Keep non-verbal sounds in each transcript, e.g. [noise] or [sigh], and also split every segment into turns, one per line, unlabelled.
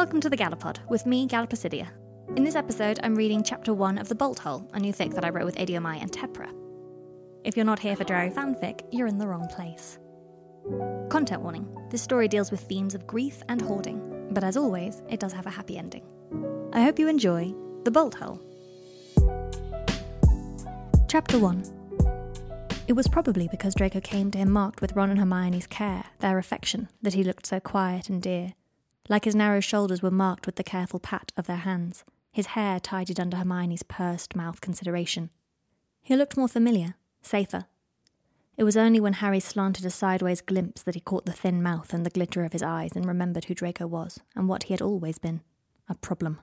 Welcome to the Gallopod with me, Gallopicidia. In this episode, I'm reading chapter 1 of The Bolt Hole, a new fic that I wrote with Adiomai and Tepra. If you're not here for Drarry fanfic, you're in the wrong place. Content warning this story deals with themes of grief and hoarding, but as always, it does have a happy ending. I hope you enjoy The Bolt Hole. Chapter 1 It was probably because Draco came to him marked with Ron and Hermione's care, their affection, that he looked so quiet and dear, like his narrow shoulders were marked with the careful pat of their hands, his hair tidied under Hermione's pursed mouth consideration. He looked more familiar, safer. It was only when Harry slanted a sideways glimpse that he caught the thin mouth and the glitter of his eyes and remembered who Draco was and what he had always been a problem.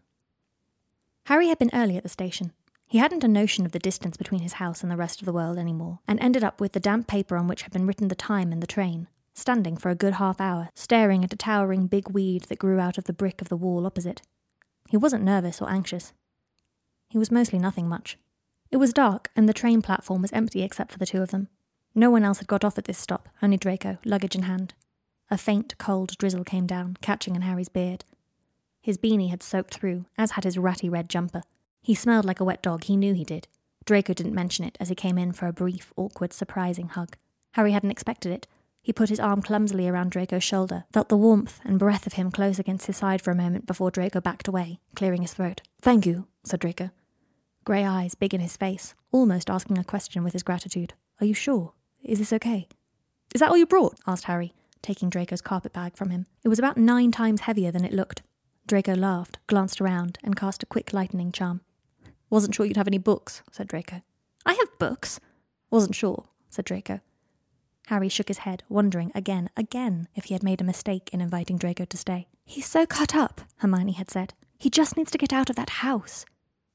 Harry had been early at the station. He hadn't a notion of the distance between his house and the rest of the world anymore, and ended up with the damp paper on which had been written the time and the train, standing for a good half hour, staring at a towering big weed that grew out of the brick of the wall opposite. He wasn't nervous or anxious. He was mostly nothing much. It was dark, and the train platform was empty except for the two of them. No one else had got off at this stop, only Draco, luggage in hand. A faint, cold drizzle came down, catching in Harry's beard. His beanie had soaked through, as had his ratty red jumper. He smelled like a wet dog, he knew he did. Draco didn't mention it as he came in for a brief, awkward, surprising hug. Harry hadn't expected it, he put his arm clumsily around Draco's shoulder, felt the warmth and breath of him close against his side for a moment before Draco backed away, clearing his throat. Thank you, said Draco. Grey eyes big in his face, almost asking a question with his gratitude. Are you sure? Is this okay? Is that all you brought? asked Harry, taking Draco's carpet bag from him. It was about nine times heavier than it looked. Draco laughed, glanced around, and cast a quick lightning charm. Wasn't sure you'd have any books, said Draco. I have books. Wasn't sure, said Draco. Harry shook his head, wondering again, again, if he had made a mistake in inviting Draco to stay. He's so cut up, Hermione had said. He just needs to get out of that house.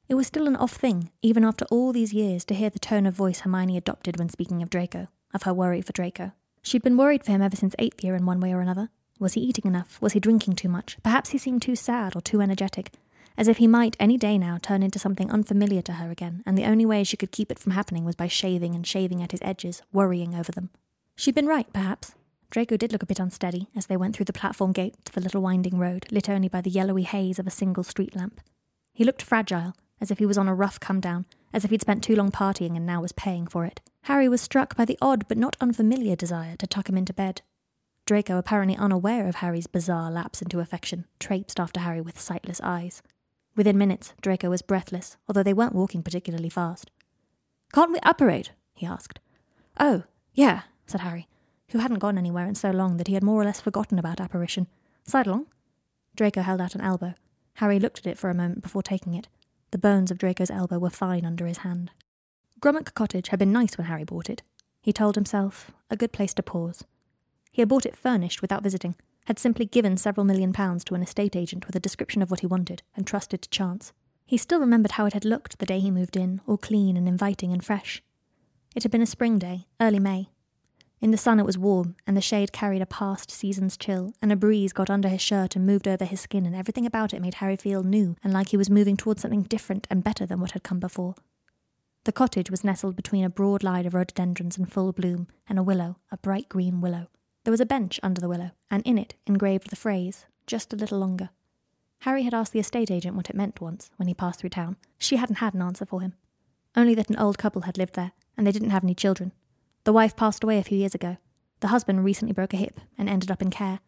It was still an off thing, even after all these years, to hear the tone of voice Hermione adopted when speaking of Draco, of her worry for Draco. She'd been worried for him ever since eighth year in one way or another. Was he eating enough? Was he drinking too much? Perhaps he seemed too sad or too energetic, as if he might any day now turn into something unfamiliar to her again, and the only way she could keep it from happening was by shaving and shaving at his edges, worrying over them. She'd been right, perhaps. Draco did look a bit unsteady as they went through the platform gate to the little winding road, lit only by the yellowy haze of a single street lamp. He looked fragile, as if he was on a rough come down, as if he'd spent too long partying and now was paying for it. Harry was struck by the odd but not unfamiliar desire to tuck him into bed. Draco, apparently unaware of Harry's bizarre lapse into affection, traipsed after Harry with sightless eyes. Within minutes, Draco was breathless, although they weren't walking particularly fast. Can't we apparate? he asked. Oh, yeah, said Harry, who hadn't gone anywhere in so long that he had more or less forgotten about apparition. Side-along? Draco held out an elbow. Harry looked at it for a moment before taking it. The bones of Draco's elbow were fine under his hand. Grummock Cottage had been nice when Harry bought it. He told himself, a good place to pause. He had bought it furnished without visiting, had simply given several million pounds to an estate agent with a description of what he wanted, and trusted to chance. He still remembered how it had looked the day he moved in, all clean and inviting and fresh. It had been a spring day, early May, in the sun it was warm, and the shade carried a past season's chill, and a breeze got under his shirt and moved over his skin, and everything about it made Harry feel new and like he was moving towards something different and better than what had come before. The cottage was nestled between a broad line of rhododendrons in full bloom and a willow, a bright green willow. There was a bench under the willow, and in it engraved the phrase, just a little longer. Harry had asked the estate agent what it meant once, when he passed through town. She hadn't had an answer for him. Only that an old couple had lived there, and they didn't have any children, the wife passed away a few years ago. The husband recently broke a hip and ended up in care.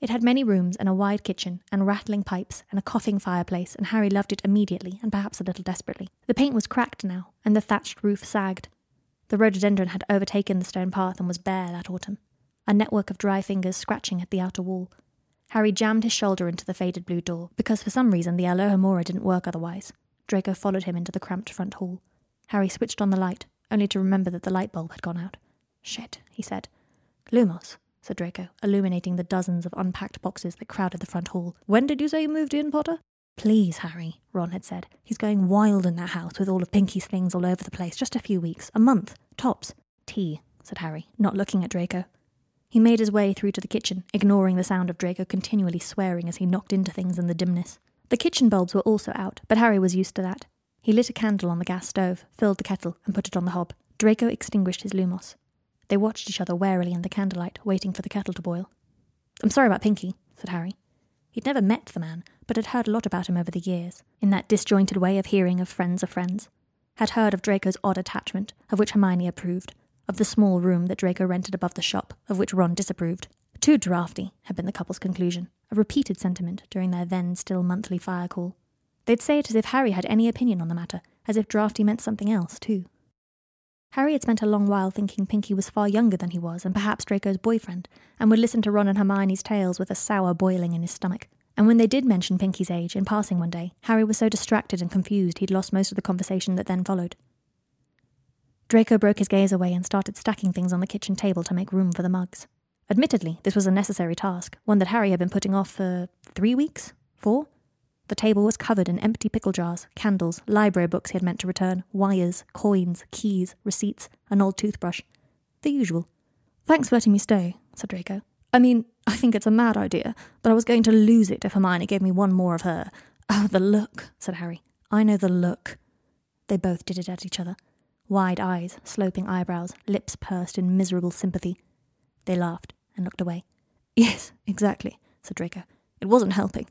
It had many rooms and a wide kitchen and rattling pipes and a coughing fireplace, and Harry loved it immediately and perhaps a little desperately. The paint was cracked now, and the thatched roof sagged. The rhododendron had overtaken the stone path and was bare that autumn, a network of dry fingers scratching at the outer wall. Harry jammed his shoulder into the faded blue door, because for some reason the Alohomora didn't work otherwise. Draco followed him into the cramped front hall. Harry switched on the light only to remember that the light bulb had gone out. Shit, he said. Lumos, said Draco, illuminating the dozens of unpacked boxes that crowded the front hall. When did you say you moved in, Potter? Please, Harry, Ron had said. He's going wild in that house with all of Pinky's things all over the place. Just a few weeks. A month. Tops. Tea, said Harry, not looking at Draco. He made his way through to the kitchen, ignoring the sound of Draco continually swearing as he knocked into things in the dimness. The kitchen bulbs were also out, but Harry was used to that. He lit a candle on the gas stove, filled the kettle, and put it on the hob. Draco extinguished his lumos. They watched each other warily in the candlelight, waiting for the kettle to boil. I'm sorry about Pinky, said Harry. He He'd never met the man, but had heard a lot about him over the years, in that disjointed way of hearing of friends of friends. Had heard of Draco's odd attachment, of which Hermione approved, of the small room that Draco rented above the shop, of which Ron disapproved. Too drafty, had been the couple's conclusion, a repeated sentiment during their then still monthly fire call. They'd say it as if Harry had any opinion on the matter, as if drafty meant something else, too. Harry had spent a long while thinking Pinky was far younger than he was, and perhaps Draco's boyfriend, and would listen to Ron and Hermione's tales with a sour boiling in his stomach. And when they did mention Pinky's age in passing one day, Harry was so distracted and confused he'd lost most of the conversation that then followed. Draco broke his gaze away and started stacking things on the kitchen table to make room for the mugs. Admittedly, this was a necessary task, one that Harry had been putting off for three weeks? Four? The table was covered in empty pickle jars, candles, library books he had meant to return, wires, coins, keys, receipts, an old toothbrush. The usual. Thanks for letting me stay, said Draco. I mean, I think it's a mad idea, but I was going to lose it if Hermione gave me one more of her. Oh, the look, said Harry. I know the look. They both did it at each other. Wide eyes, sloping eyebrows, lips pursed in miserable sympathy. They laughed and looked away. Yes, exactly, said Draco. It wasn't helping.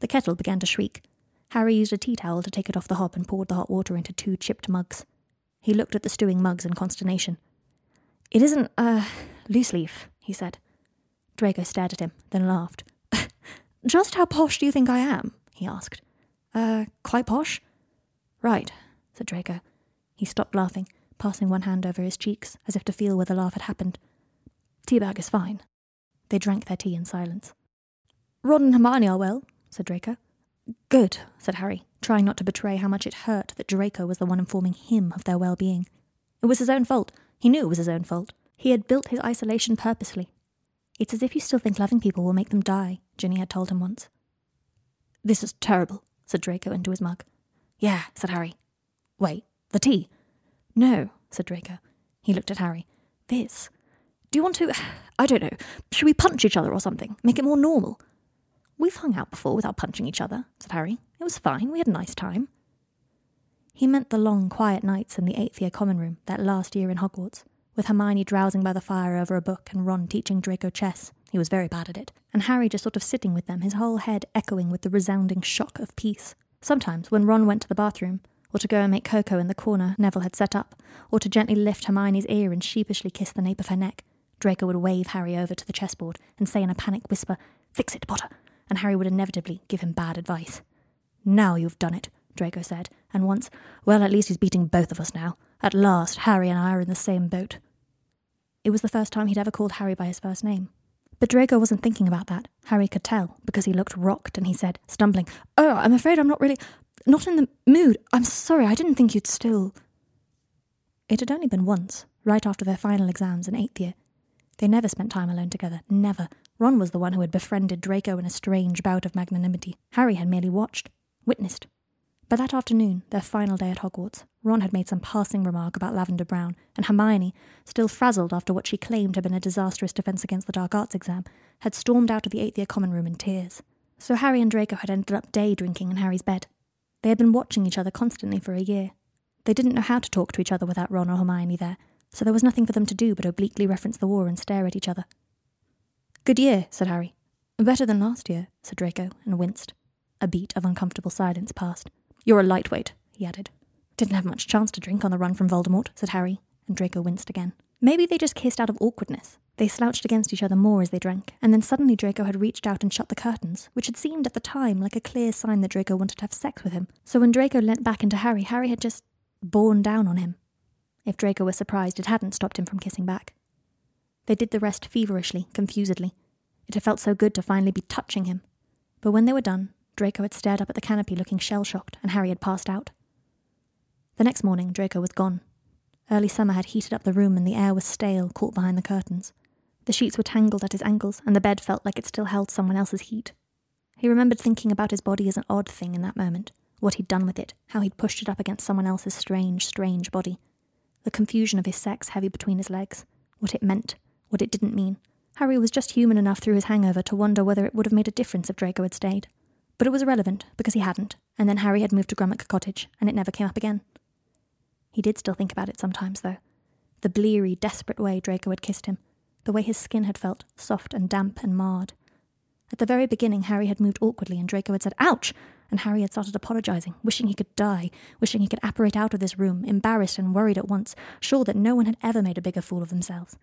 The kettle began to shriek. Harry used a tea towel to take it off the hob and poured the hot water into two chipped mugs. He looked at the stewing mugs in consternation. It isn't, uh, loose leaf, he said. Draco stared at him, then laughed. [laughs] Just how posh do you think I am? he asked. Uh, quite posh? Right, said Draco. He stopped laughing, passing one hand over his cheeks, as if to feel where the laugh had happened. Teabag is fine. They drank their tea in silence. Ron and Hermione are well, said Draco. Good, said Harry, trying not to betray how much it hurt that Draco was the one informing him of their well being. It was his own fault. He knew it was his own fault. He had built his isolation purposely. It's as if you still think loving people will make them die, Ginny had told him once. This is terrible, said Draco into his mug. Yeah, said Harry. Wait, the tea? No, said Draco. He looked at Harry. This. Do you want to. I don't know. Should we punch each other or something? Make it more normal? We've hung out before without punching each other, said Harry. It was fine. We had a nice time. He meant the long, quiet nights in the eighth year common room that last year in Hogwarts, with Hermione drowsing by the fire over a book and Ron teaching Draco chess. He was very bad at it. And Harry just sort of sitting with them, his whole head echoing with the resounding shock of peace. Sometimes, when Ron went to the bathroom, or to go and make cocoa in the corner Neville had set up, or to gently lift Hermione's ear and sheepishly kiss the nape of her neck, Draco would wave Harry over to the chessboard and say in a panic whisper, Fix it, Potter, and Harry would inevitably give him bad advice. Now you've done it, Draco said, and once, well, at least he's beating both of us now. At last, Harry and I are in the same boat. It was the first time he'd ever called Harry by his first name. But Draco wasn't thinking about that. Harry could tell, because he looked rocked and he said, stumbling, Oh, I'm afraid I'm not really. not in the mood. I'm sorry, I didn't think you'd still. It had only been once, right after their final exams in eighth year. They never spent time alone together, never, Ron was the one who had befriended Draco in a strange bout of magnanimity. Harry had merely watched, witnessed. But that afternoon, their final day at Hogwarts, Ron had made some passing remark about Lavender Brown, and Hermione, still frazzled after what she claimed had been a disastrous defence against the dark arts exam, had stormed out of the eighth year common room in tears. So Harry and Draco had ended up day drinking in Harry's bed. They had been watching each other constantly for a year. They didn't know how to talk to each other without Ron or Hermione there, so there was nothing for them to do but obliquely reference the war and stare at each other. Good year, said Harry. Better than last year, said Draco, and winced. A beat of uncomfortable silence passed. You're a lightweight, he added. Didn't have much chance to drink on the run from Voldemort, said Harry, and Draco winced again. Maybe they just kissed out of awkwardness. They slouched against each other more as they drank, and then suddenly Draco had reached out and shut the curtains, which had seemed at the time like a clear sign that Draco wanted to have sex with him. So when Draco leant back into Harry, Harry had just borne down on him. If Draco was surprised, it hadn't stopped him from kissing back. They did the rest feverishly, confusedly. It had felt so good to finally be touching him. But when they were done, Draco had stared up at the canopy looking shell shocked, and Harry had passed out. The next morning, Draco was gone. Early summer had heated up the room, and the air was stale, caught behind the curtains. The sheets were tangled at his ankles, and the bed felt like it still held someone else's heat. He remembered thinking about his body as an odd thing in that moment, what he'd done with it, how he'd pushed it up against someone else's strange, strange body. The confusion of his sex heavy between his legs, what it meant, what it didn't mean. Harry was just human enough through his hangover to wonder whether it would have made a difference if Draco had stayed. But it was irrelevant, because he hadn't, and then Harry had moved to Grummock Cottage, and it never came up again. He did still think about it sometimes, though. The bleary, desperate way Draco had kissed him, the way his skin had felt, soft and damp and marred. At the very beginning, Harry had moved awkwardly and Draco had said, Ouch! And Harry had started apologizing, wishing he could die, wishing he could apparate out of this room, embarrassed and worried at once, sure that no one had ever made a bigger fool of themselves.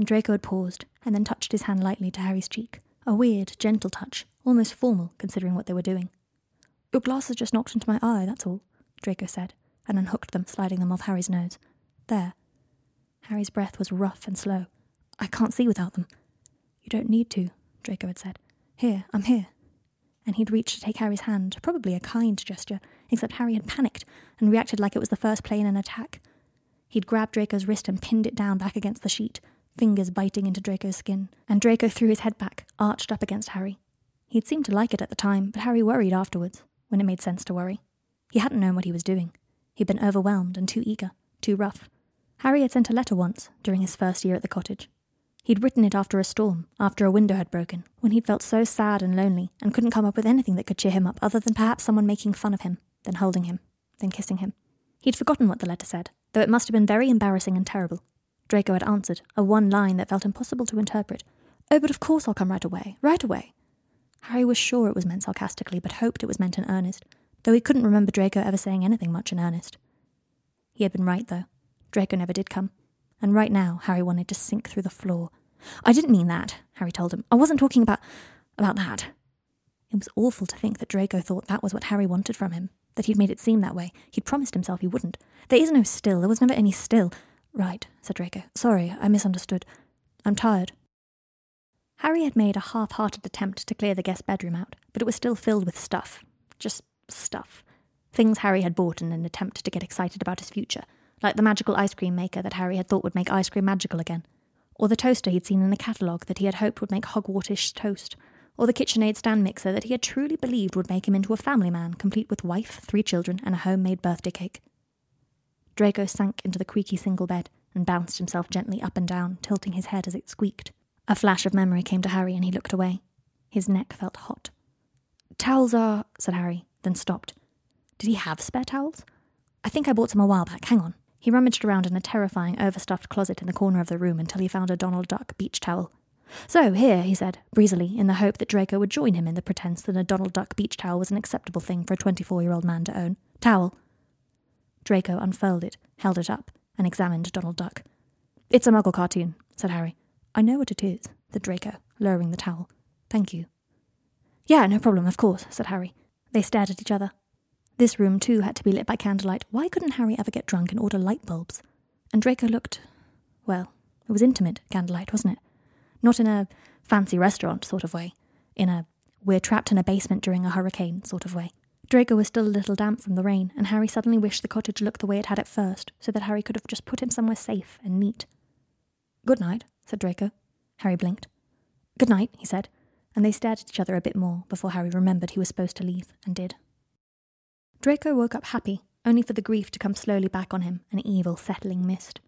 And Draco had paused, and then touched his hand lightly to Harry's cheek. A weird, gentle touch, almost formal, considering what they were doing. Your glasses just knocked into my eye, that's all, Draco said, and unhooked them, sliding them off Harry's nose. There. Harry's breath was rough and slow. I can't see without them. You don't need to, Draco had said. Here, I'm here. And he'd reached to take Harry's hand, probably a kind gesture, except Harry had panicked and reacted like it was the first play in attack. He'd grabbed Draco's wrist and pinned it down back against the sheet, fingers biting into Draco's skin, and Draco threw his head back, arched up against Harry. He'd seemed to like it at the time, but Harry worried afterwards, when it made sense to worry. He hadn't known what he was doing. He'd been overwhelmed and too eager, too rough. Harry had sent a letter once, during his first year at the cottage. He'd written it after a storm, after a window had broken, when he'd felt so sad and lonely and couldn't come up with anything that could cheer him up other than perhaps someone making fun of him, then holding him, then kissing him. He'd forgotten what the letter said, though it must have been very embarrassing and terrible. Draco had answered, a one line that felt impossible to interpret. Oh, but of course I'll come right away, right away. Harry was sure it was meant sarcastically, but hoped it was meant in earnest, though he couldn't remember Draco ever saying anything much in earnest. He had been right, though. Draco never did come. And right now, Harry wanted to sink through the floor. I didn't mean that, Harry told him. I wasn't talking about. about that. It was awful to think that Draco thought that was what Harry wanted from him, that he'd made it seem that way. He'd promised himself he wouldn't. There is no still, there was never any still. Right, said Draco. Sorry, I misunderstood. I'm tired. Harry had made a half hearted attempt to clear the guest bedroom out, but it was still filled with stuff. Just stuff. Things Harry had bought in an attempt to get excited about his future, like the magical ice cream maker that Harry had thought would make ice cream magical again, or the toaster he'd seen in a catalogue that he had hoped would make Hogwartish toast, or the KitchenAid stand mixer that he had truly believed would make him into a family man, complete with wife, three children, and a homemade birthday cake. Draco sank into the creaky single bed and bounced himself gently up and down, tilting his head as it squeaked. A flash of memory came to Harry and he looked away. His neck felt hot. Towels are, said Harry, then stopped. Did he have spare towels? I think I bought some a while back. Hang on. He rummaged around in a terrifying, overstuffed closet in the corner of the room until he found a Donald Duck beach towel. So, here, he said, breezily, in the hope that Draco would join him in the pretense that a Donald Duck beach towel was an acceptable thing for a 24 year old man to own. Towel. Draco unfurled it, held it up, and examined Donald Duck. It's a muggle cartoon, said Harry. I know what it is, said Draco, lowering the towel. Thank you. Yeah, no problem, of course, said Harry. They stared at each other. This room, too, had to be lit by candlelight. Why couldn't Harry ever get drunk and order light bulbs? And Draco looked. well, it was intimate candlelight, wasn't it? Not in a fancy restaurant sort of way, in a we're trapped in a basement during a hurricane sort of way. Draco was still a little damp from the rain, and Harry suddenly wished the cottage looked the way it had at first, so that Harry could have just put him somewhere safe and neat. Good night, said Draco. Harry blinked. Good night, he said, and they stared at each other a bit more before Harry remembered he was supposed to leave, and did. Draco woke up happy, only for the grief to come slowly back on him, an evil, settling mist.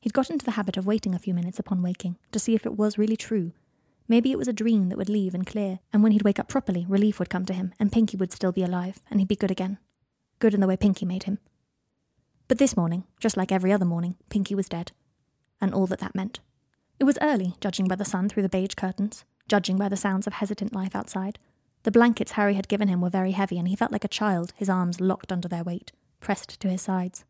He'd got into the habit of waiting a few minutes upon waking to see if it was really true Maybe it was a dream that would leave and clear, and when he'd wake up properly, relief would come to him, and Pinky would still be alive, and he'd be good again. Good in the way Pinky made him. But this morning, just like every other morning, Pinky was dead. And all that that meant. It was early, judging by the sun through the beige curtains, judging by the sounds of hesitant life outside. The blankets Harry had given him were very heavy, and he felt like a child, his arms locked under their weight, pressed to his sides.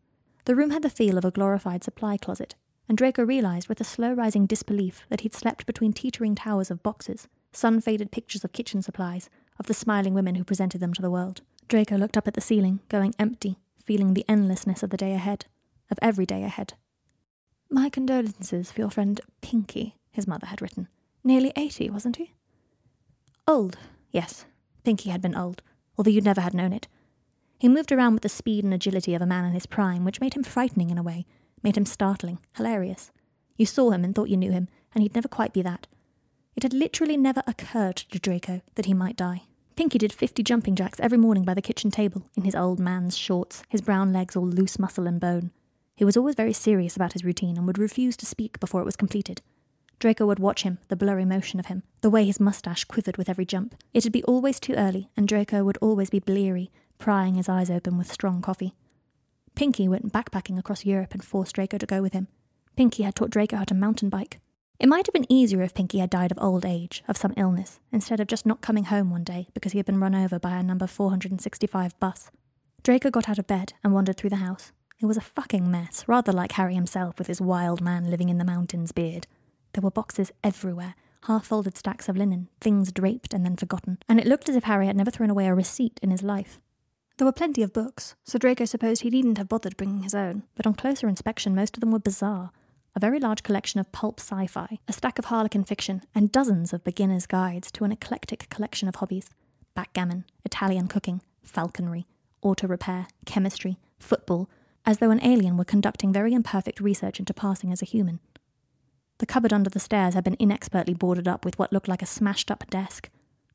The room had the feel of a glorified supply closet, and Draco realized with a slow rising disbelief that he'd slept between teetering towers of boxes, sun faded pictures of kitchen supplies, of the smiling women who presented them to the world. Draco looked up at the ceiling, going empty, feeling the endlessness of the day ahead, of every day ahead. My condolences for your friend Pinky, his mother had written. Nearly eighty, wasn't he? Old, yes. Pinky had been old, although you'd never had known it. He moved around with the speed and agility of a man in his prime, which made him frightening in a way, made him startling, hilarious. You saw him and thought you knew him, and he'd never quite be that. It had literally never occurred to Draco that he might die. Pinky did fifty jumping jacks every morning by the kitchen table, in his old man's shorts, his brown legs all loose muscle and bone. He was always very serious about his routine and would refuse to speak before it was completed. Draco would watch him, the blurry motion of him, the way his mustache quivered with every jump. It'd be always too early, and Draco would always be bleary, prying his eyes open with strong coffee. Pinky went backpacking across Europe and forced Draco to go with him. Pinky had taught Draco how to mountain bike. It might have been easier if Pinky had died of old age, of some illness, instead of just not coming home one day because he had been run over by a number 465 bus. Draco got out of bed and wandered through the house. It was a fucking mess, rather like Harry himself with his wild man living in the mountains beard. There were boxes everywhere, half folded stacks of linen, things draped and then forgotten, and it looked as if Harry had never thrown away a receipt in his life. There were plenty of books, so Draco supposed he needn't have bothered bringing his own, but on closer inspection, most of them were bizarre. A very large collection of pulp sci fi, a stack of Harlequin fiction, and dozens of beginner's guides to an eclectic collection of hobbies backgammon, Italian cooking, falconry, auto repair, chemistry, football, as though an alien were conducting very imperfect research into passing as a human. The cupboard under the stairs had been inexpertly boarded up with what looked like a smashed up desk.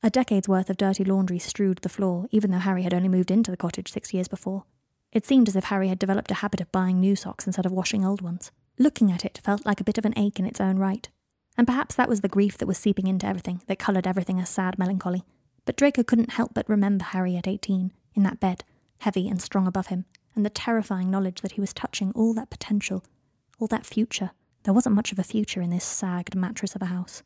A decade's worth of dirty laundry strewed the floor, even though Harry had only moved into the cottage six years before. It seemed as if Harry had developed a habit of buying new socks instead of washing old ones. Looking at it felt like a bit of an ache in its own right. And perhaps that was the grief that was seeping into everything, that coloured everything a sad melancholy. But Draco couldn't help but remember Harry at eighteen, in that bed, heavy and strong above him, and the terrifying knowledge that he was touching all that potential, all that future. There wasn't much of a future in this sagged mattress of a house.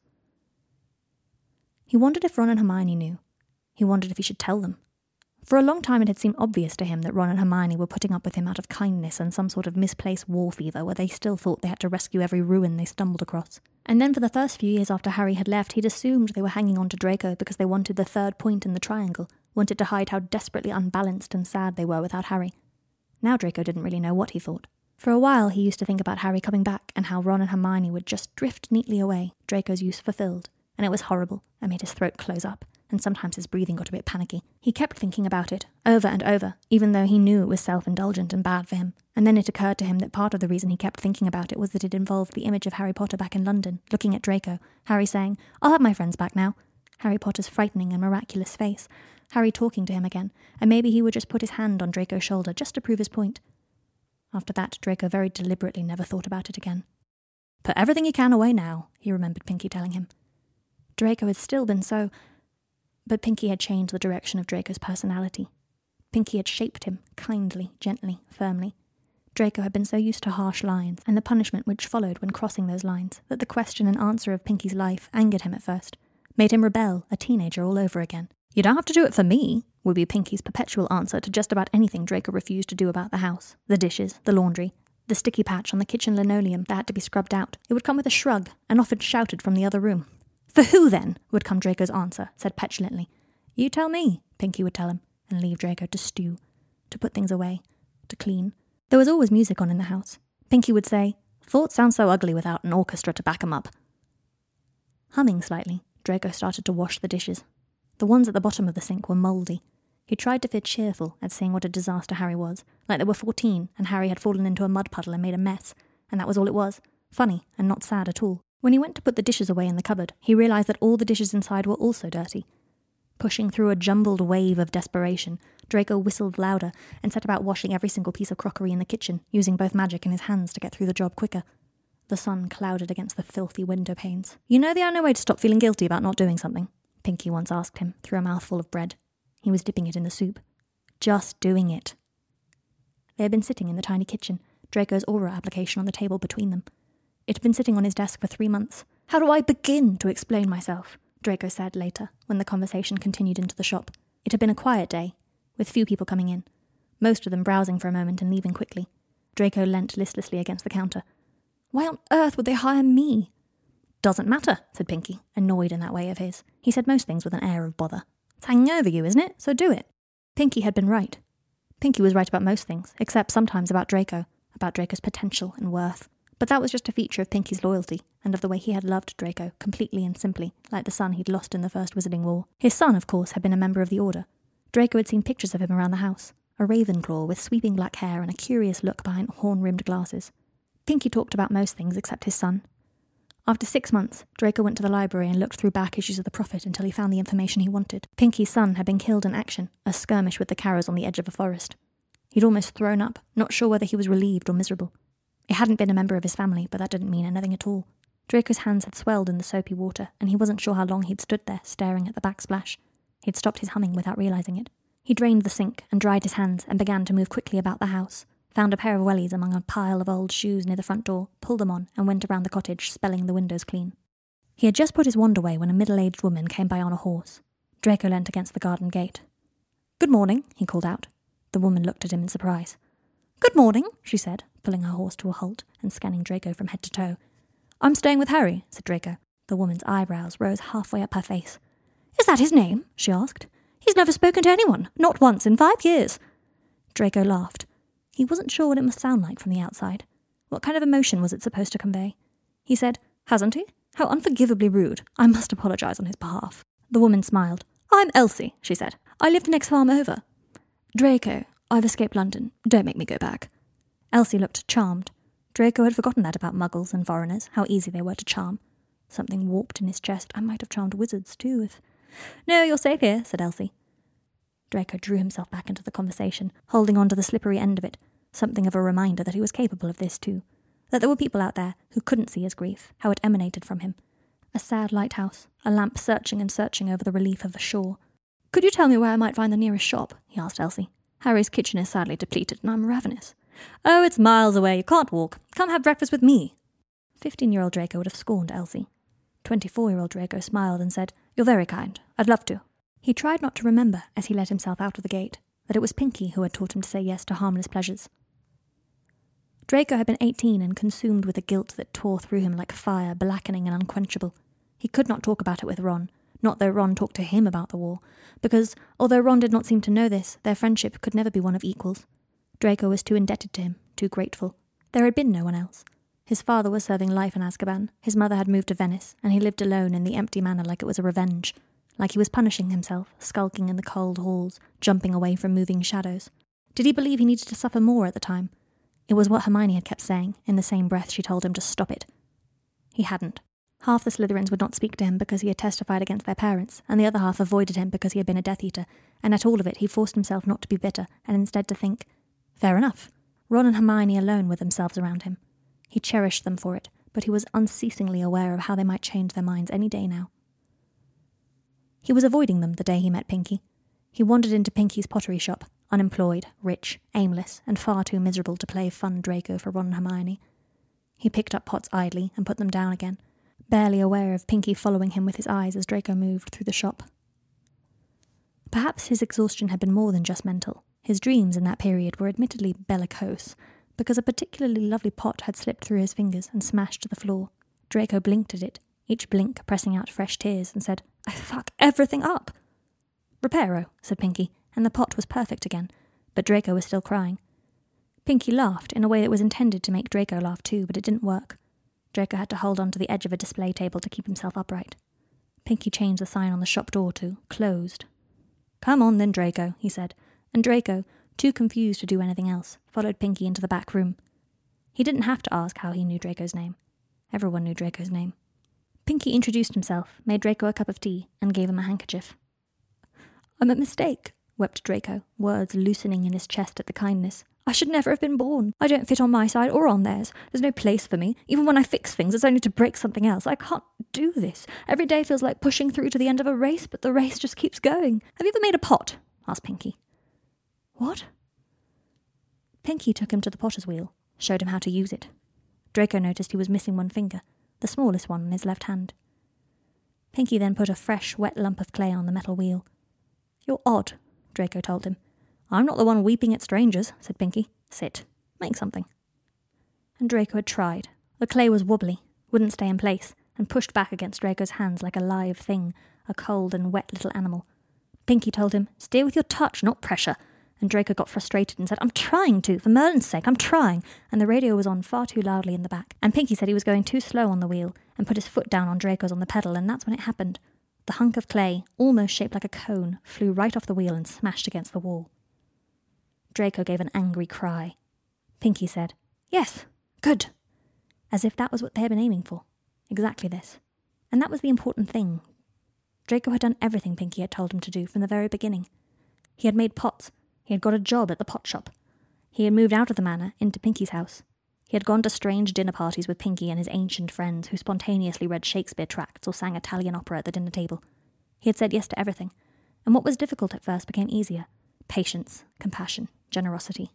He wondered if Ron and Hermione knew. He wondered if he should tell them. For a long time, it had seemed obvious to him that Ron and Hermione were putting up with him out of kindness and some sort of misplaced war fever where they still thought they had to rescue every ruin they stumbled across. And then, for the first few years after Harry had left, he'd assumed they were hanging on to Draco because they wanted the third point in the triangle, wanted to hide how desperately unbalanced and sad they were without Harry. Now Draco didn't really know what he thought. For a while, he used to think about Harry coming back and how Ron and Hermione would just drift neatly away, Draco's use fulfilled, and it was horrible and made his throat close up, and sometimes his breathing got a bit panicky. He kept thinking about it, over and over, even though he knew it was self indulgent and bad for him. And then it occurred to him that part of the reason he kept thinking about it was that it involved the image of Harry Potter back in London, looking at Draco, Harry saying, I'll have my friends back now. Harry Potter's frightening and miraculous face, Harry talking to him again, and maybe he would just put his hand on Draco's shoulder just to prove his point. After that, Draco very deliberately never thought about it again. Put everything you can away now, he remembered Pinky telling him. Draco had still been so. But Pinky had changed the direction of Draco's personality. Pinky had shaped him, kindly, gently, firmly. Draco had been so used to harsh lines and the punishment which followed when crossing those lines that the question and answer of Pinky's life angered him at first, made him rebel, a teenager all over again. You don't have to do it for me, would be Pinky's perpetual answer to just about anything Draco refused to do about the house the dishes, the laundry, the sticky patch on the kitchen linoleum that had to be scrubbed out. It would come with a shrug, and often shouted from the other room. For who then? would come Draco's answer, said petulantly. You tell me, Pinky would tell him, and leave Draco to stew, to put things away, to clean. There was always music on in the house. Pinky would say, Thoughts sound so ugly without an orchestra to back 'em up. Humming slightly, Draco started to wash the dishes. The ones at the bottom of the sink were mouldy, he tried to feel cheerful at seeing what a disaster Harry was, like they were 14 and Harry had fallen into a mud puddle and made a mess, and that was all it was. Funny and not sad at all. When he went to put the dishes away in the cupboard, he realized that all the dishes inside were also dirty. Pushing through a jumbled wave of desperation, Draco whistled louder and set about washing every single piece of crockery in the kitchen, using both magic and his hands to get through the job quicker. The sun clouded against the filthy window panes. You know the only way to stop feeling guilty about not doing something? Pinky once asked him, through a mouthful of bread. He was dipping it in the soup. Just doing it. They had been sitting in the tiny kitchen, Draco's Auror application on the table between them. It had been sitting on his desk for three months. How do I begin to explain myself? Draco said later, when the conversation continued into the shop. It had been a quiet day, with few people coming in, most of them browsing for a moment and leaving quickly. Draco leant listlessly against the counter. Why on earth would they hire me? Doesn't matter, said Pinky, annoyed in that way of his. He said most things with an air of bother. It's hanging over you, isn't it? So do it. Pinky had been right. Pinky was right about most things, except sometimes about Draco, about Draco's potential and worth. But that was just a feature of Pinky's loyalty, and of the way he had loved Draco, completely and simply, like the son he'd lost in the First Wizarding War. His son, of course, had been a member of the Order. Draco had seen pictures of him around the house, a Ravenclaw with sweeping black hair and a curious look behind horn rimmed glasses. Pinky talked about most things except his son, after six months, Draco went to the library and looked through back issues of the Prophet until he found the information he wanted. Pinky's son had been killed in action, a skirmish with the Carrows on the edge of a forest. He'd almost thrown up, not sure whether he was relieved or miserable. It hadn't been a member of his family, but that didn't mean anything at all. Draco's hands had swelled in the soapy water, and he wasn't sure how long he'd stood there, staring at the backsplash. He'd stopped his humming without realizing it. He drained the sink and dried his hands and began to move quickly about the house, found a pair of wellies among a pile of old shoes near the front door, pulled them on, and went around the cottage, spelling the windows clean. He had just put his wand away when a middle aged woman came by on a horse. Draco leant against the garden gate. Good morning, he called out. The woman looked at him in surprise. Good morning, she said, pulling her horse to a halt and scanning Draco from head to toe. I'm staying with Harry, said Draco. The woman's eyebrows rose halfway up her face. Is that his name? she asked. He's never spoken to anyone, not once in five years. Draco laughed. He wasn't sure what it must sound like from the outside. What kind of emotion was it supposed to convey? He said, Hasn't he? How unforgivably rude. I must apologize on his behalf. The woman smiled. I'm Elsie, she said. I live the next farm over. Draco, I've escaped London. Don't make me go back. Elsie looked charmed. Draco had forgotten that about muggles and foreigners, how easy they were to charm. Something warped in his chest. I might have charmed wizards, too, if. No, you're safe here, said Elsie. Draco drew himself back into the conversation, holding on to the slippery end of it, something of a reminder that he was capable of this too, that there were people out there who couldn't see his grief, how it emanated from him. A sad lighthouse, a lamp searching and searching over the relief of the shore. Could you tell me where I might find the nearest shop? he asked Elsie. Harry's kitchen is sadly depleted, and I'm ravenous. Oh, it's miles away. You can't walk. Come have breakfast with me. Fifteen year old Draco would have scorned Elsie. Twenty four year old Draco smiled and said, You're very kind. I'd love to. He tried not to remember, as he let himself out of the gate, that it was Pinky who had taught him to say yes to harmless pleasures. Draco had been eighteen and consumed with a guilt that tore through him like fire, blackening and unquenchable. He could not talk about it with Ron, not though Ron talked to him about the war, because, although Ron did not seem to know this, their friendship could never be one of equals. Draco was too indebted to him, too grateful. There had been no one else. His father was serving life in Azkaban, his mother had moved to Venice, and he lived alone in the empty manor like it was a revenge, like he was punishing himself, skulking in the cold halls, jumping away from moving shadows. Did he believe he needed to suffer more at the time? It was what Hermione had kept saying, in the same breath she told him to stop it. He hadn't. Half the Slytherins would not speak to him because he had testified against their parents, and the other half avoided him because he had been a Death Eater, and at all of it he forced himself not to be bitter, and instead to think, fair enough. Ron and Hermione alone were themselves around him. He cherished them for it, but he was unceasingly aware of how they might change their minds any day now. He was avoiding them the day he met Pinky. He wandered into Pinky's pottery shop, unemployed, rich, aimless, and far too miserable to play fun Draco for Ron and Hermione. He picked up pots idly and put them down again, barely aware of Pinky following him with his eyes as Draco moved through the shop. Perhaps his exhaustion had been more than just mental. His dreams in that period were admittedly bellicose, because a particularly lovely pot had slipped through his fingers and smashed to the floor. Draco blinked at it, each blink pressing out fresh tears, and said, I fuck everything up. Reparo, said Pinky, and the pot was perfect again, but Draco was still crying. Pinky laughed in a way that was intended to make Draco laugh too, but it didn't work. Draco had to hold on to the edge of a display table to keep himself upright. Pinky changed the sign on the shop door to closed. Come on then, Draco, he said, and Draco, too confused to do anything else, followed Pinky into the back room. He didn't have to ask how he knew Draco's name. Everyone knew Draco's name. Pinky introduced himself, made Draco a cup of tea, and gave him a handkerchief. I'm a mistake, wept Draco, words loosening in his chest at the kindness. I should never have been born. I don't fit on my side or on theirs. There's no place for me. Even when I fix things, it's only to break something else. I can't do this. Every day feels like pushing through to the end of a race, but the race just keeps going. Have you ever made a pot? asked Pinky. What? Pinky took him to the potter's wheel, showed him how to use it. Draco noticed he was missing one finger, the smallest one in his left hand. Pinky then put a fresh, wet lump of clay on the metal wheel. You're odd, Draco told him. I'm not the one weeping at strangers, said Pinky. Sit. Make something. And Draco had tried. The clay was wobbly, wouldn't stay in place, and pushed back against Draco's hands like a live thing, a cold and wet little animal. Pinky told him, Steer with your touch, not pressure. And Draco got frustrated and said, I'm trying to, for Merlin's sake, I'm trying. And the radio was on far too loudly in the back. And Pinky said he was going too slow on the wheel and put his foot down on Draco's on the pedal, and that's when it happened. The hunk of clay, almost shaped like a cone, flew right off the wheel and smashed against the wall. Draco gave an angry cry. Pinky said, Yes, good. As if that was what they had been aiming for. Exactly this. And that was the important thing. Draco had done everything Pinky had told him to do from the very beginning. He had made pots. He had got a job at the pot shop. He had moved out of the manor into Pinky's house. He had gone to strange dinner parties with Pinky and his ancient friends who spontaneously read Shakespeare tracts or sang Italian opera at the dinner table. He had said yes to everything, and what was difficult at first became easier patience, compassion, generosity.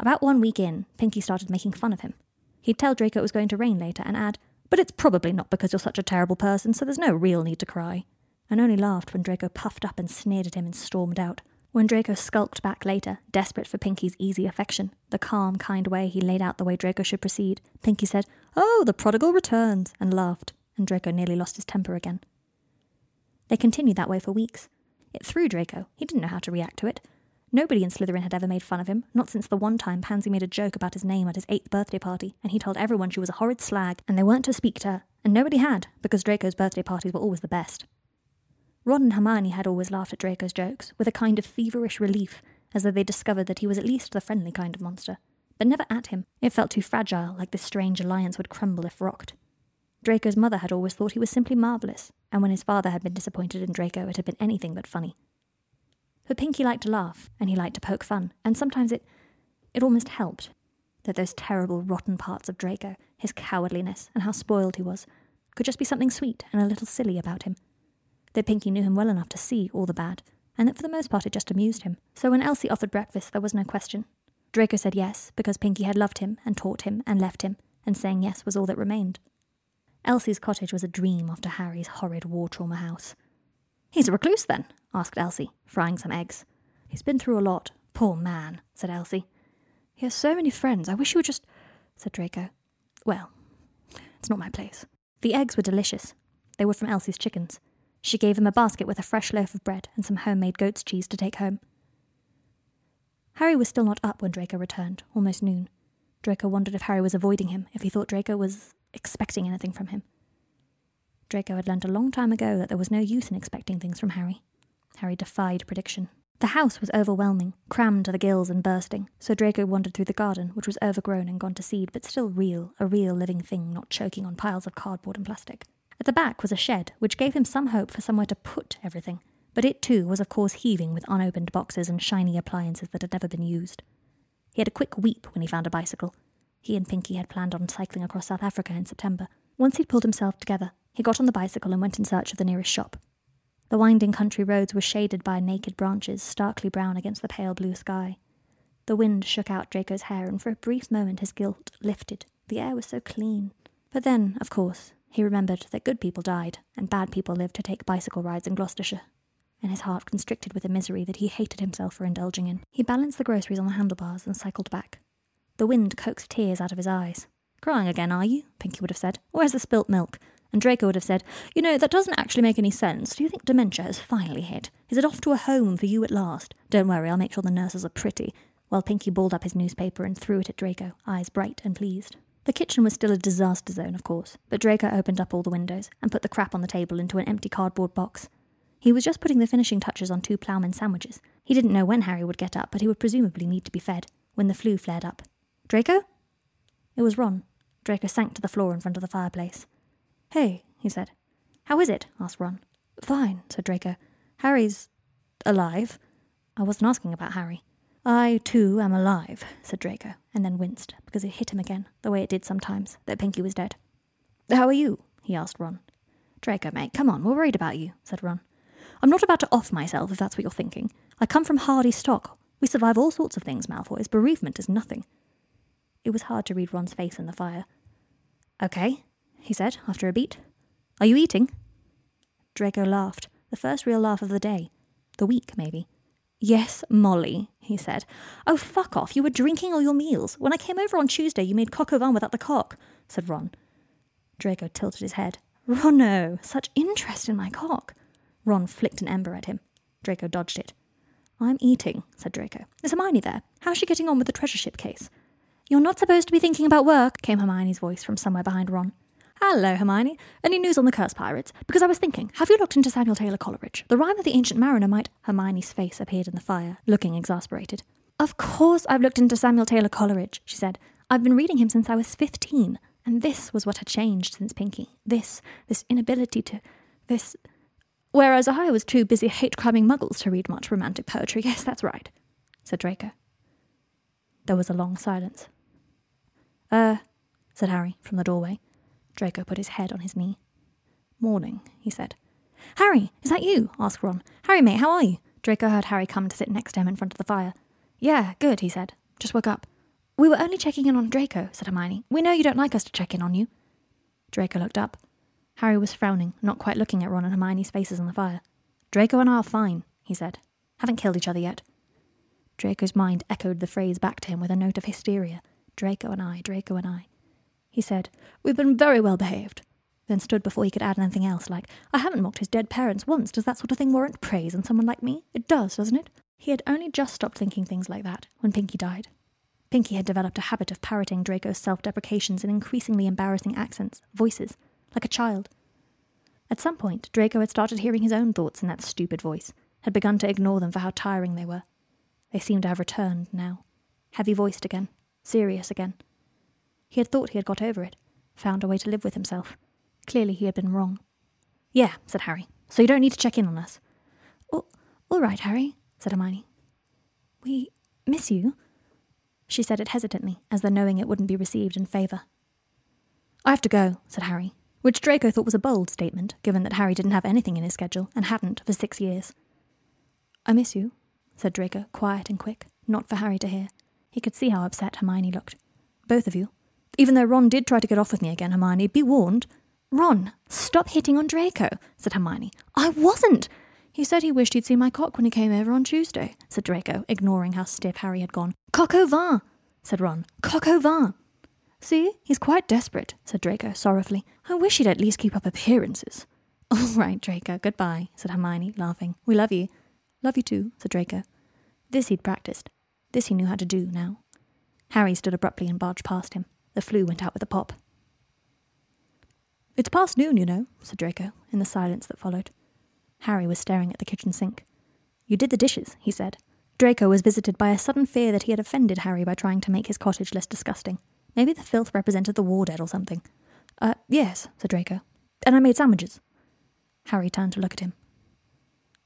About one week in, Pinky started making fun of him. He'd tell Draco it was going to rain later and add, But it's probably not because you're such a terrible person, so there's no real need to cry. And only laughed when Draco puffed up and sneered at him and stormed out. When Draco skulked back later, desperate for Pinky's easy affection, the calm, kind way he laid out the way Draco should proceed, Pinky said, Oh, the prodigal returns, and laughed, and Draco nearly lost his temper again. They continued that way for weeks. It threw Draco. He didn't know how to react to it. Nobody in Slytherin had ever made fun of him, not since the one time Pansy made a joke about his name at his eighth birthday party, and he told everyone she was a horrid slag, and they weren't to speak to her, and nobody had, because Draco's birthday parties were always the best. Ron and Hermione had always laughed at Draco's jokes, with a kind of feverish relief, as though they discovered that he was at least the friendly kind of monster. But never at him. It felt too fragile, like this strange alliance would crumble if rocked. Draco's mother had always thought he was simply marvellous, and when his father had been disappointed in Draco, it had been anything but funny. But Pinky liked to laugh, and he liked to poke fun, and sometimes it it almost helped that those terrible, rotten parts of Draco, his cowardliness, and how spoiled he was, could just be something sweet and a little silly about him. That Pinky knew him well enough to see all the bad, and that for the most part it just amused him. So when Elsie offered breakfast, there was no question. Draco said yes, because Pinky had loved him and taught him and left him, and saying yes was all that remained. Elsie's cottage was a dream after Harry's horrid war trauma house. He's a recluse, then? asked Elsie, frying some eggs. He's been through a lot. Poor man, said Elsie. He has so many friends. I wish he would just. said Draco. Well, it's not my place. The eggs were delicious. They were from Elsie's chickens. She gave him a basket with a fresh loaf of bread and some homemade goat's cheese to take home. Harry was still not up when Draco returned, almost noon. Draco wondered if Harry was avoiding him, if he thought Draco was expecting anything from him. Draco had learned a long time ago that there was no use in expecting things from Harry. Harry defied prediction. The house was overwhelming, crammed to the gills and bursting, so Draco wandered through the garden, which was overgrown and gone to seed, but still real, a real living thing, not choking on piles of cardboard and plastic. At the back was a shed, which gave him some hope for somewhere to put everything, but it too was of course heaving with unopened boxes and shiny appliances that had never been used. He had a quick weep when he found a bicycle. He and Pinky had planned on cycling across South Africa in September. Once he'd pulled himself together, he got on the bicycle and went in search of the nearest shop. The winding country roads were shaded by naked branches, starkly brown against the pale blue sky. The wind shook out Draco's hair, and for a brief moment his guilt lifted. The air was so clean. But then, of course, he remembered that good people died, and bad people lived to take bicycle rides in Gloucestershire, and his heart constricted with a misery that he hated himself for indulging in. He balanced the groceries on the handlebars and cycled back. The wind coaxed tears out of his eyes. Crying again, are you? Pinky would have said. Where's the spilt milk? And Draco would have said, You know, that doesn't actually make any sense. Do you think dementia has finally hit? Is it off to a home for you at last? Don't worry, I'll make sure the nurses are pretty. While Pinky balled up his newspaper and threw it at Draco, eyes bright and pleased. The kitchen was still a disaster zone, of course, but Draco opened up all the windows and put the crap on the table into an empty cardboard box. He was just putting the finishing touches on two ploughman sandwiches. He didn't know when Harry would get up, but he would presumably need to be fed when the Floo flared up. Draco? It was Ron. Draco sank to the floor in front of the fireplace. Hey, he said. How is it? asked Ron. Fine, said Draco. Harry's alive. I wasn't asking about Harry. I, too, am alive, said Draco, and then winced, because it hit him again, the way it did sometimes, that Pinky was dead. How are you? he asked Ron. Draco, mate, come on, we're worried about you, said Ron. I'm not about to off myself, if that's what you're thinking. I come from hardy stock. We survive all sorts of things, Malfoy's. Bereavement is nothing. It was hard to read Ron's face in the fire. Okay, he said, after a beat. Are you eating? Draco laughed, the first real laugh of the day. The week, maybe. Yes, Molly, he said. Oh, fuck off. You were drinking all your meals. When I came over on Tuesday, you made coq au vin without the cock, said Ron. Draco tilted his head. Ronno, such interest in my cock. Ron flicked an ember at him. Draco dodged it. I'm eating, said Draco. Is Hermione there? How's she getting on with the treasure ship case? You're not supposed to be thinking about work, came Hermione's voice from somewhere behind Ron. Hello, Hermione. Any news on the Curse Pirates? Because I was thinking, have you looked into Samuel Taylor Coleridge? The Rime of the Ancient Mariner might. Hermione's face appeared in the fire, looking exasperated. Of course I've looked into Samuel Taylor Coleridge, she said. I've been reading him since I was fifteen, and this was what had changed since Pinky. This, this inability to. this. Whereas I was too busy hate cramming muggles to read much romantic poetry. [laughs] Yes, that's right, said Draco. There was a long silence. Er, uh, said Harry from the doorway. Draco put his head on his knee. Morning, he said. Harry, is that you? asked Ron. Harry, mate, how are you? Draco heard Harry come to sit next to him in front of the fire. Yeah, good, he said. Just woke up. We were only checking in on Draco, said Hermione. We know you don't like us to check in on you. Draco looked up. Harry was frowning, not quite looking at Ron and Hermione's faces on the fire. Draco and I are fine, he said. Haven't killed each other yet. Draco's mind echoed the phrase back to him with a note of hysteria. Draco and I, Draco and I. He said, We've been very well behaved. Then stood before he could add anything else, like, I haven't mocked his dead parents once. Does that sort of thing warrant praise in someone like me? It does, doesn't it? He had only just stopped thinking things like that when Pinky died. Pinky had developed a habit of parroting Draco's self deprecations in increasingly embarrassing accents, voices, like a child. At some point, Draco had started hearing his own thoughts in that stupid voice, had begun to ignore them for how tiring they were. They seemed to have returned now, heavy voiced again, serious again. He had thought he had got over it, found a way to live with himself. Clearly, he had been wrong. Yeah, said Harry, so you don't need to check in on us. Oh, all right, Harry, said Hermione. We miss you. She said it hesitantly, as though knowing it wouldn't be received in favour. I have to go, said Harry, which Draco thought was a bold statement, given that Harry didn't have anything in his schedule and hadn't for six years. I miss you, said Draco, quiet and quick, not for Harry to hear. He could see how upset Hermione looked. Both of you. Even though Ron did try to get off with me again, Hermione, be warned. Ron, stop hitting on Draco, said Hermione. I wasn't. He said he wished he'd seen my cock when he came over on Tuesday, said Draco, ignoring how stiff Harry had gone. Coq au vin, said Ron. Coq au vin. See, he's quite desperate, said Draco sorrowfully. I wish he'd at least keep up appearances. [laughs] All right, Draco, goodbye, said Hermione, laughing. We love you. Love you too, said Draco. This he'd practiced. This he knew how to do now. Harry stood abruptly and barged past him. The Floo went out with a pop. It's past noon, you know, said Draco, in the silence that followed. Harry was staring at the kitchen sink. You did the dishes, he said. Draco was visited by a sudden fear that he had offended Harry by trying to make his cottage less disgusting. Maybe the filth represented the war dead or something. Uh, yes, said Draco. And I made sandwiches. Harry turned to look at him.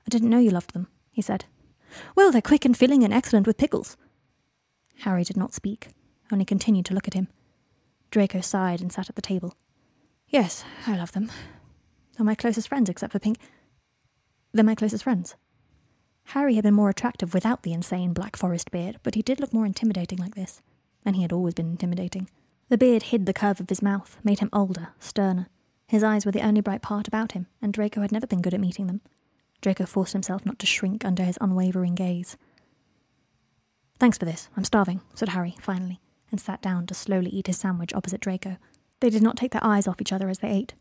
I didn't know you loved them, he said. Well, they're quick and filling and excellent with pickles. Harry did not speak, only continued to look at him. Draco sighed and sat at the table. Yes, I love them. They're my closest friends, except for Pink. They're my closest friends. Harry had been more attractive without the insane Black Forest beard, but he did look more intimidating like this, and he had always been intimidating. The beard hid the curve of his mouth, made him older, sterner. His eyes were the only bright part about him, and Draco had never been good at meeting them. Draco forced himself not to shrink under his unwavering gaze. Thanks for this. I'm starving, said Harry, finally, and sat down to slowly eat his sandwich opposite Draco. They did not take their eyes off each other as they ate.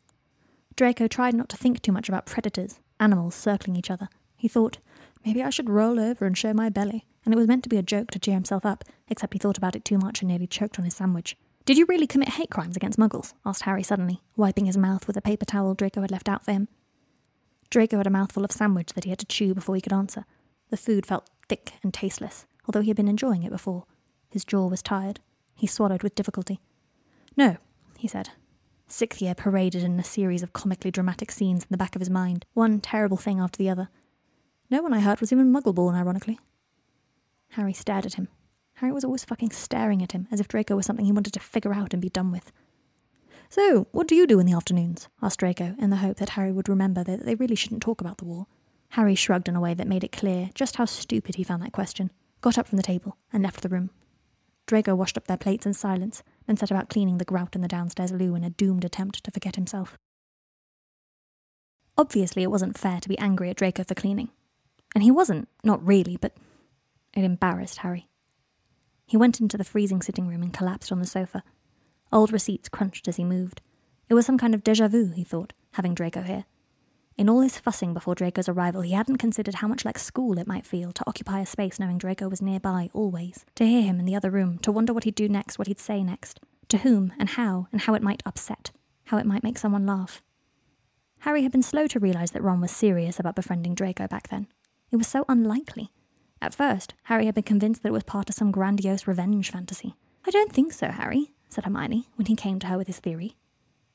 Draco tried not to think too much about predators, animals circling each other. He thought, maybe I should roll over and show my belly, and it was meant to be a joke to cheer himself up, except he thought about it too much and nearly choked on his sandwich. Did you really commit hate crimes against muggles? asked Harry suddenly, wiping his mouth with a paper towel Draco had left out for him. Draco had a mouthful of sandwich that he had to chew before he could answer. The food felt thick and tasteless, although he had been enjoying it before. His jaw was tired. He swallowed with difficulty. No, he said. Sixth year paraded in a series of comically dramatic scenes in the back of his mind, one terrible thing after the other. No one I heard was even Muggleborn, ironically. Harry stared at him. Harry was always fucking staring at him, as if Draco was something he wanted to figure out and be done with. So, what do you do in the afternoons? asked Draco, in the hope that Harry would remember that they really shouldn't talk about the war. Harry shrugged in a way that made it clear just how stupid he found that question, got up from the table, and left the room. Draco washed up their plates in silence, then set about cleaning the grout in the downstairs loo in a doomed attempt to forget himself. Obviously, it wasn't fair to be angry at Draco for cleaning. And he wasn't, not really, but it embarrassed Harry. He went into the freezing sitting room and collapsed on the sofa, Old receipts crunched as he moved. It was some kind of deja vu, he thought, having Draco here. In all his fussing before Draco's arrival, he hadn't considered how much like school it might feel to occupy a space knowing Draco was nearby always, to hear him in the other room, to wonder what he'd do next, what he'd say next, to whom and how, and how it might upset, how it might make someone laugh. Harry had been slow to realize that Ron was serious about befriending Draco back then. It was so unlikely. At first, Harry had been convinced that it was part of some grandiose revenge fantasy. I don't think so, Harry, said Hermione when he came to her with his theory.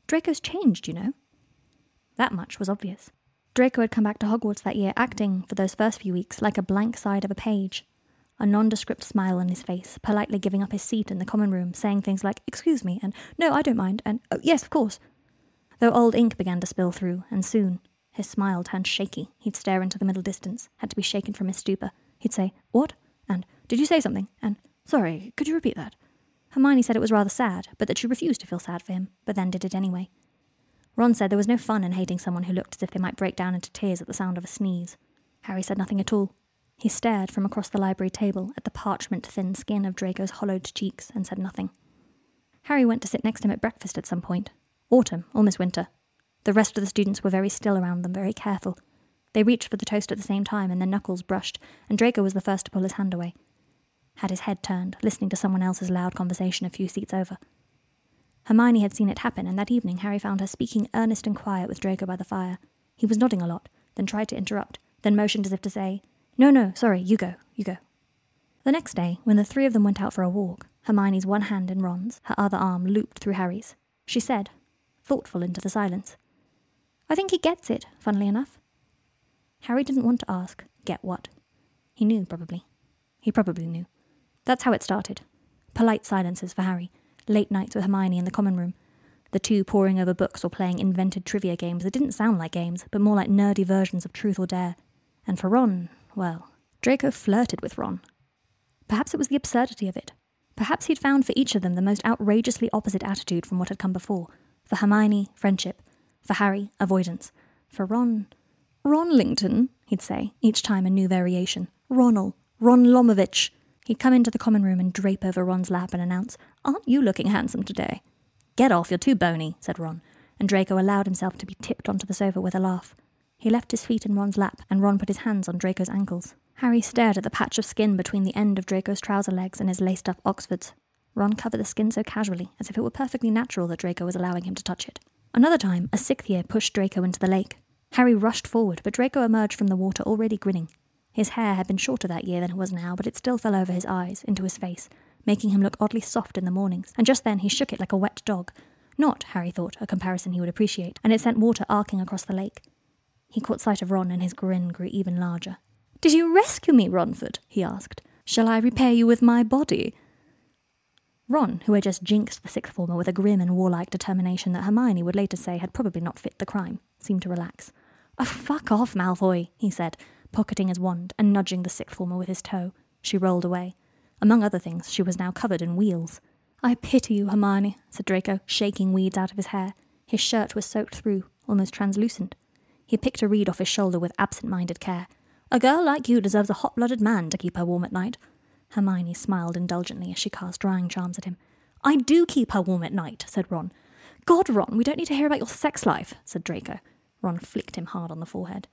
Draco's changed, you know. That much was obvious. Draco had come back to Hogwarts that year acting, for those first few weeks, like a blank side of a page. A nondescript smile on his face, politely giving up his seat in the common room, saying things like, Excuse me, and No, I don't mind, and Oh, yes, of course. Though old ink began to spill through, and soon his smile turned shaky. He'd stare into the middle distance, had to be shaken from his stupor. He'd say, What? And Did you say something? And Sorry, could you repeat that? Hermione said it was rather sad, but that she refused to feel sad for him, but then did it anyway. Ron said there was no fun in hating someone who looked as if they might break down into tears at the sound of a sneeze. Harry said nothing at all. He stared from across the library table at the parchment thin skin of Draco's hollowed cheeks and said nothing. Harry went to sit next to him at breakfast at some point. Autumn, almost winter. The rest of the students were very still around them, very careful. They reached for the toast at the same time, and their knuckles brushed, and Draco was the first to pull his hand away. Had his head turned, listening to someone else's loud conversation a few seats over. Hermione had seen it happen, and that evening Harry found her speaking earnest and quiet with Draco by the fire. He was nodding a lot, then tried to interrupt, then motioned as if to say, No, no, sorry, you go, you go. The next day, when the three of them went out for a walk, Hermione's one hand in Ron's, her other arm looped through Harry's, she said, thoughtful into the silence, I think he gets it, funnily enough. Harry didn't want to ask, get what? He knew, probably. He probably knew. That's how it started. Polite silences for Harry, late nights with Hermione in the common room, the two poring over books or playing invented trivia games that didn't sound like games, but more like nerdy versions of Truth or Dare. And for Ron, well, Draco flirted with Ron. Perhaps it was the absurdity of it. Perhaps he'd found for each of them the most outrageously opposite attitude from what had come before. For Hermione, friendship. For Harry, avoidance. For Ron, Ronlington, he'd say, each time a new variation. Ronal, Ron Lomovich. He'd come into the common room and drape over Ron's lap and announce, Aren't you looking handsome today? Get off, you're too bony, said Ron, and Draco allowed himself to be tipped onto the sofa with a laugh. He left his feet in Ron's lap, and Ron put his hands on Draco's ankles. Harry stared at the patch of skin between the end of Draco's trouser legs and his laced up Oxfords. Ron covered the skin so casually, as if it were perfectly natural that Draco was allowing him to touch it. Another time, a sixth year pushed Draco into the lake. Harry rushed forward, but Draco emerged from the water already grinning. His hair had been shorter that year than it was now, but it still fell over his eyes, into his face, making him look oddly soft in the mornings, and just then he shook it like a wet dog. Not, Harry thought, a comparison he would appreciate, and it sent water arcing across the lake. He caught sight of Ron, and his grin grew even larger. Did you rescue me, Ronford? he asked. Shall I repay you with my body? Ron, who had just jinxed the sixth former with a grim and warlike determination that Hermione would later say had probably not fit the crime, seemed to relax. Oh, fuck off, Malfoy, he said, pocketing his wand and nudging the sixth former with his toe. She rolled away. Among other things, she was now covered in wheels. I pity you, Hermione, said Draco, shaking weeds out of his hair. His shirt was soaked through, almost translucent. He picked a reed off his shoulder with absent minded care. A girl like you deserves a hot blooded man to keep her warm at night. Hermione smiled indulgently as she cast drying charms at him. I do keep her warm at night, said Ron. God, Ron, we don't need to hear about your sex life, said Draco. Ron flicked him hard on the forehead.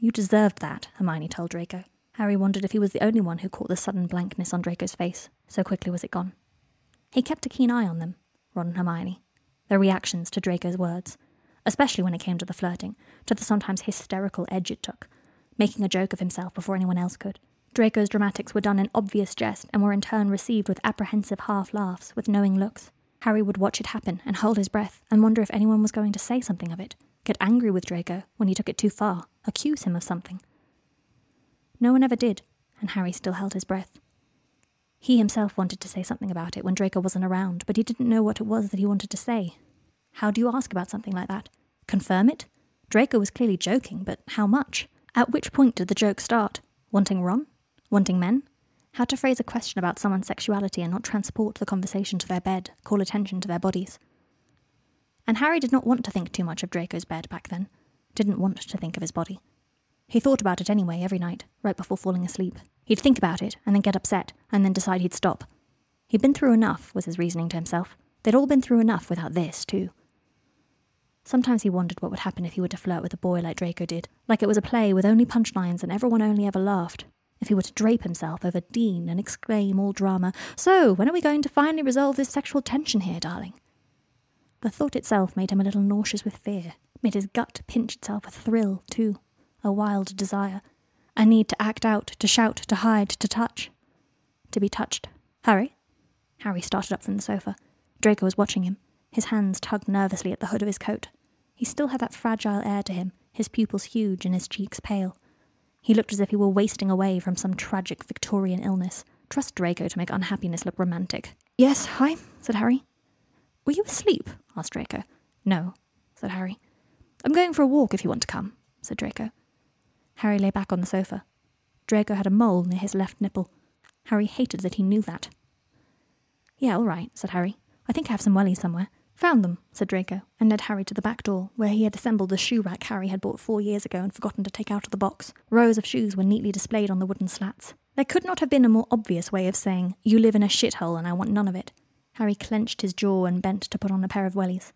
You deserved that, Hermione told Draco. Harry wondered if he was the only one who caught the sudden blankness on Draco's face, so quickly was it gone. He kept a keen eye on them, Ron and Hermione, their reactions to Draco's words, especially when it came to the flirting, to the sometimes hysterical edge it took, making a joke of himself before anyone else could. Draco's dramatics were done in obvious jest and were in turn received with apprehensive half laughs, with knowing looks. Harry would watch it happen and hold his breath and wonder if anyone was going to say something of it, get angry with Draco when he took it too far, accuse him of something. No one ever did, and Harry still held his breath. He himself wanted to say something about it when Draco wasn't around, but he didn't know what it was that he wanted to say. How do you ask about something like that? Confirm it? Draco was clearly joking, but how much? At which point did the joke start? Wanting Ron? Wanting men? How to phrase a question about someone's sexuality and not transport the conversation to their bed, call attention to their bodies. And Harry did not want to think too much of Draco's bed back then. Didn't want to think of his body. He thought about it anyway every night, right before falling asleep. He'd think about it, and then get upset, and then decide he'd stop. He'd been through enough, was his reasoning to himself. They'd all been through enough without this, too. Sometimes he wondered what would happen if he were to flirt with a boy like Draco did, like it was a play with only punchlines and everyone only ever laughed, if he were to drape himself over Dean and exclaim all drama, So, when are we going to finally resolve this sexual tension here, darling? The thought itself made him a little nauseous with fear, made his gut pinch itself a thrill, too, a wild desire, a need to act out, to shout, to hide, to touch. To be touched. Harry? Harry started up from the sofa. Draco was watching him. His hands tugged nervously at the hood of his coat. He still had that fragile air to him, his pupils huge and his cheeks pale. He looked as if he were wasting away from some tragic Victorian illness. Trust Draco to make unhappiness look romantic. Yes, hi, said Harry. Were you asleep? asked Draco. No, said Harry. I'm going for a walk if you want to come, said Draco. Harry lay back on the sofa. Draco had a mole near his left nipple. Harry hated that he knew that. Yeah, all right, said Harry. I think I have some wellies somewhere. Found them, said Draco, and led Harry to the back door, where he had assembled the shoe rack Harry had bought four years ago and forgotten to take out of the box. Rows of shoes were neatly displayed on the wooden slats. There could not have been a more obvious way of saying, You live in a shithole and I want none of it. Harry clenched his jaw and bent to put on a pair of wellies.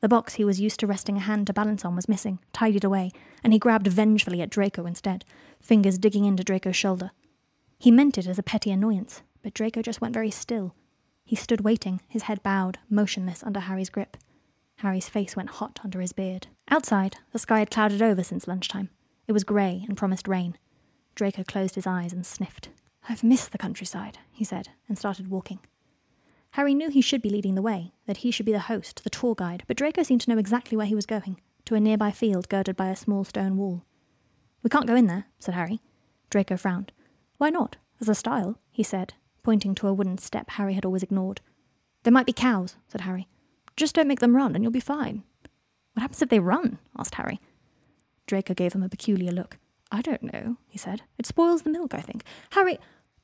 The box he was used to resting a hand to balance on was missing, tidied away, and he grabbed vengefully at Draco instead, fingers digging into Draco's shoulder. He meant it as a petty annoyance, but Draco just went very still, he stood waiting, his head bowed, motionless under Harry's grip. Harry's face went hot under his beard. Outside, the sky had clouded over since lunchtime. It was grey and promised rain. Draco closed his eyes and sniffed. I've missed the countryside, he said, and started walking. Harry knew he should be leading the way, that he should be the host, the tour guide, but Draco seemed to know exactly where he was going, to a nearby field girded by a small stone wall. We can't go in there, said Harry. Draco frowned. Why not? There's a stile, he said, pointing to a wooden step Harry had always ignored. There might be cows, said Harry. Just don't make them run and you'll be fine. What happens if they run? asked Harry. Draco gave him a peculiar look. I don't know, he said. It spoils the milk, I think. Harry,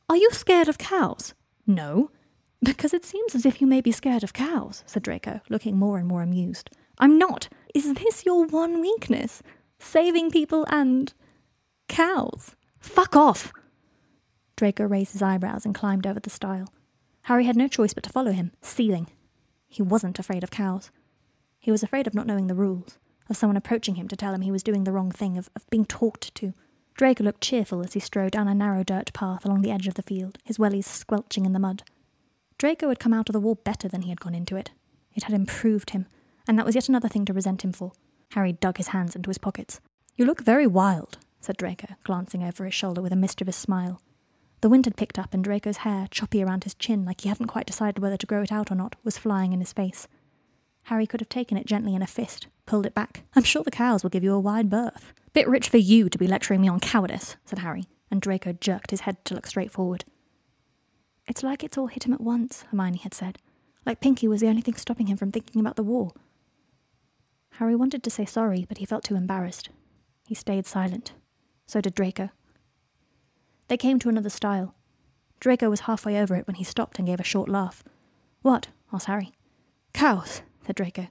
are you scared of cows? No. Because it seems as if you may be scared of cows, said Draco, looking more and more amused. I'm not. Is this your one weakness? Saving people and. cows? Fuck off! Draco raised his eyebrows and climbed over the stile. Harry had no choice but to follow him, seething. He wasn't afraid of cows. He was afraid of not knowing the rules, of someone approaching him to tell him he was doing the wrong thing, of, of being talked to. Draco looked cheerful as he strode down a narrow dirt path along the edge of the field, his wellies squelching in the mud. Draco had come out of the war better than he had gone into it. It had improved him, and that was yet another thing to resent him for. Harry dug his hands into his pockets. You look very wild, said Draco, glancing over his shoulder with a mischievous smile. The wind had picked up, and Draco's hair, choppy around his chin like he hadn't quite decided whether to grow it out or not, was flying in his face. Harry could have taken it gently in a fist, pulled it back. I'm sure the cows will give you a wide berth. Bit rich for you to be lecturing me on cowardice, said Harry, and Draco jerked his head to look straight forward. It's like it's all hit him at once, Hermione had said. Like Pinky was the only thing stopping him from thinking about the war. Harry wanted to say sorry, but he felt too embarrassed. He stayed silent. So did Draco. They came to another stile. Draco was halfway over it when he stopped and gave a short laugh. What? asked Harry. Cows, said Draco.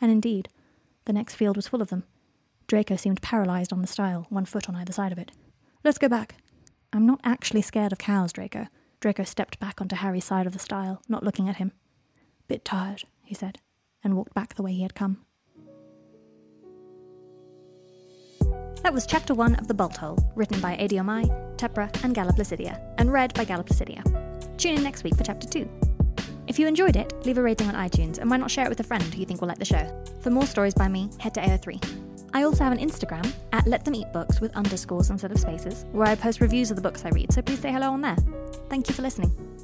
And indeed, the next field was full of them. Draco seemed paralyzed on the stile, one foot on either side of it. Let's go back. I'm not actually scared of cows, Draco. Draco stepped back onto Harry's side of the stile, not looking at him. Bit tired, he said, and walked back the way he had come. That was chapter one of The Bolthole, written by Adi Omai, Tepra, and Gala Placidia, and read by Gala Placidia. Tune in next week for chapter two. If you enjoyed it, leave a rating on iTunes, and why not share it with a friend who you think will like the show? For more stories by me, head to AO3. I also have an Instagram at Let Them Eat Books with underscores instead of spaces, where I post reviews of the books I read, so please say hello on there. Thank you for listening.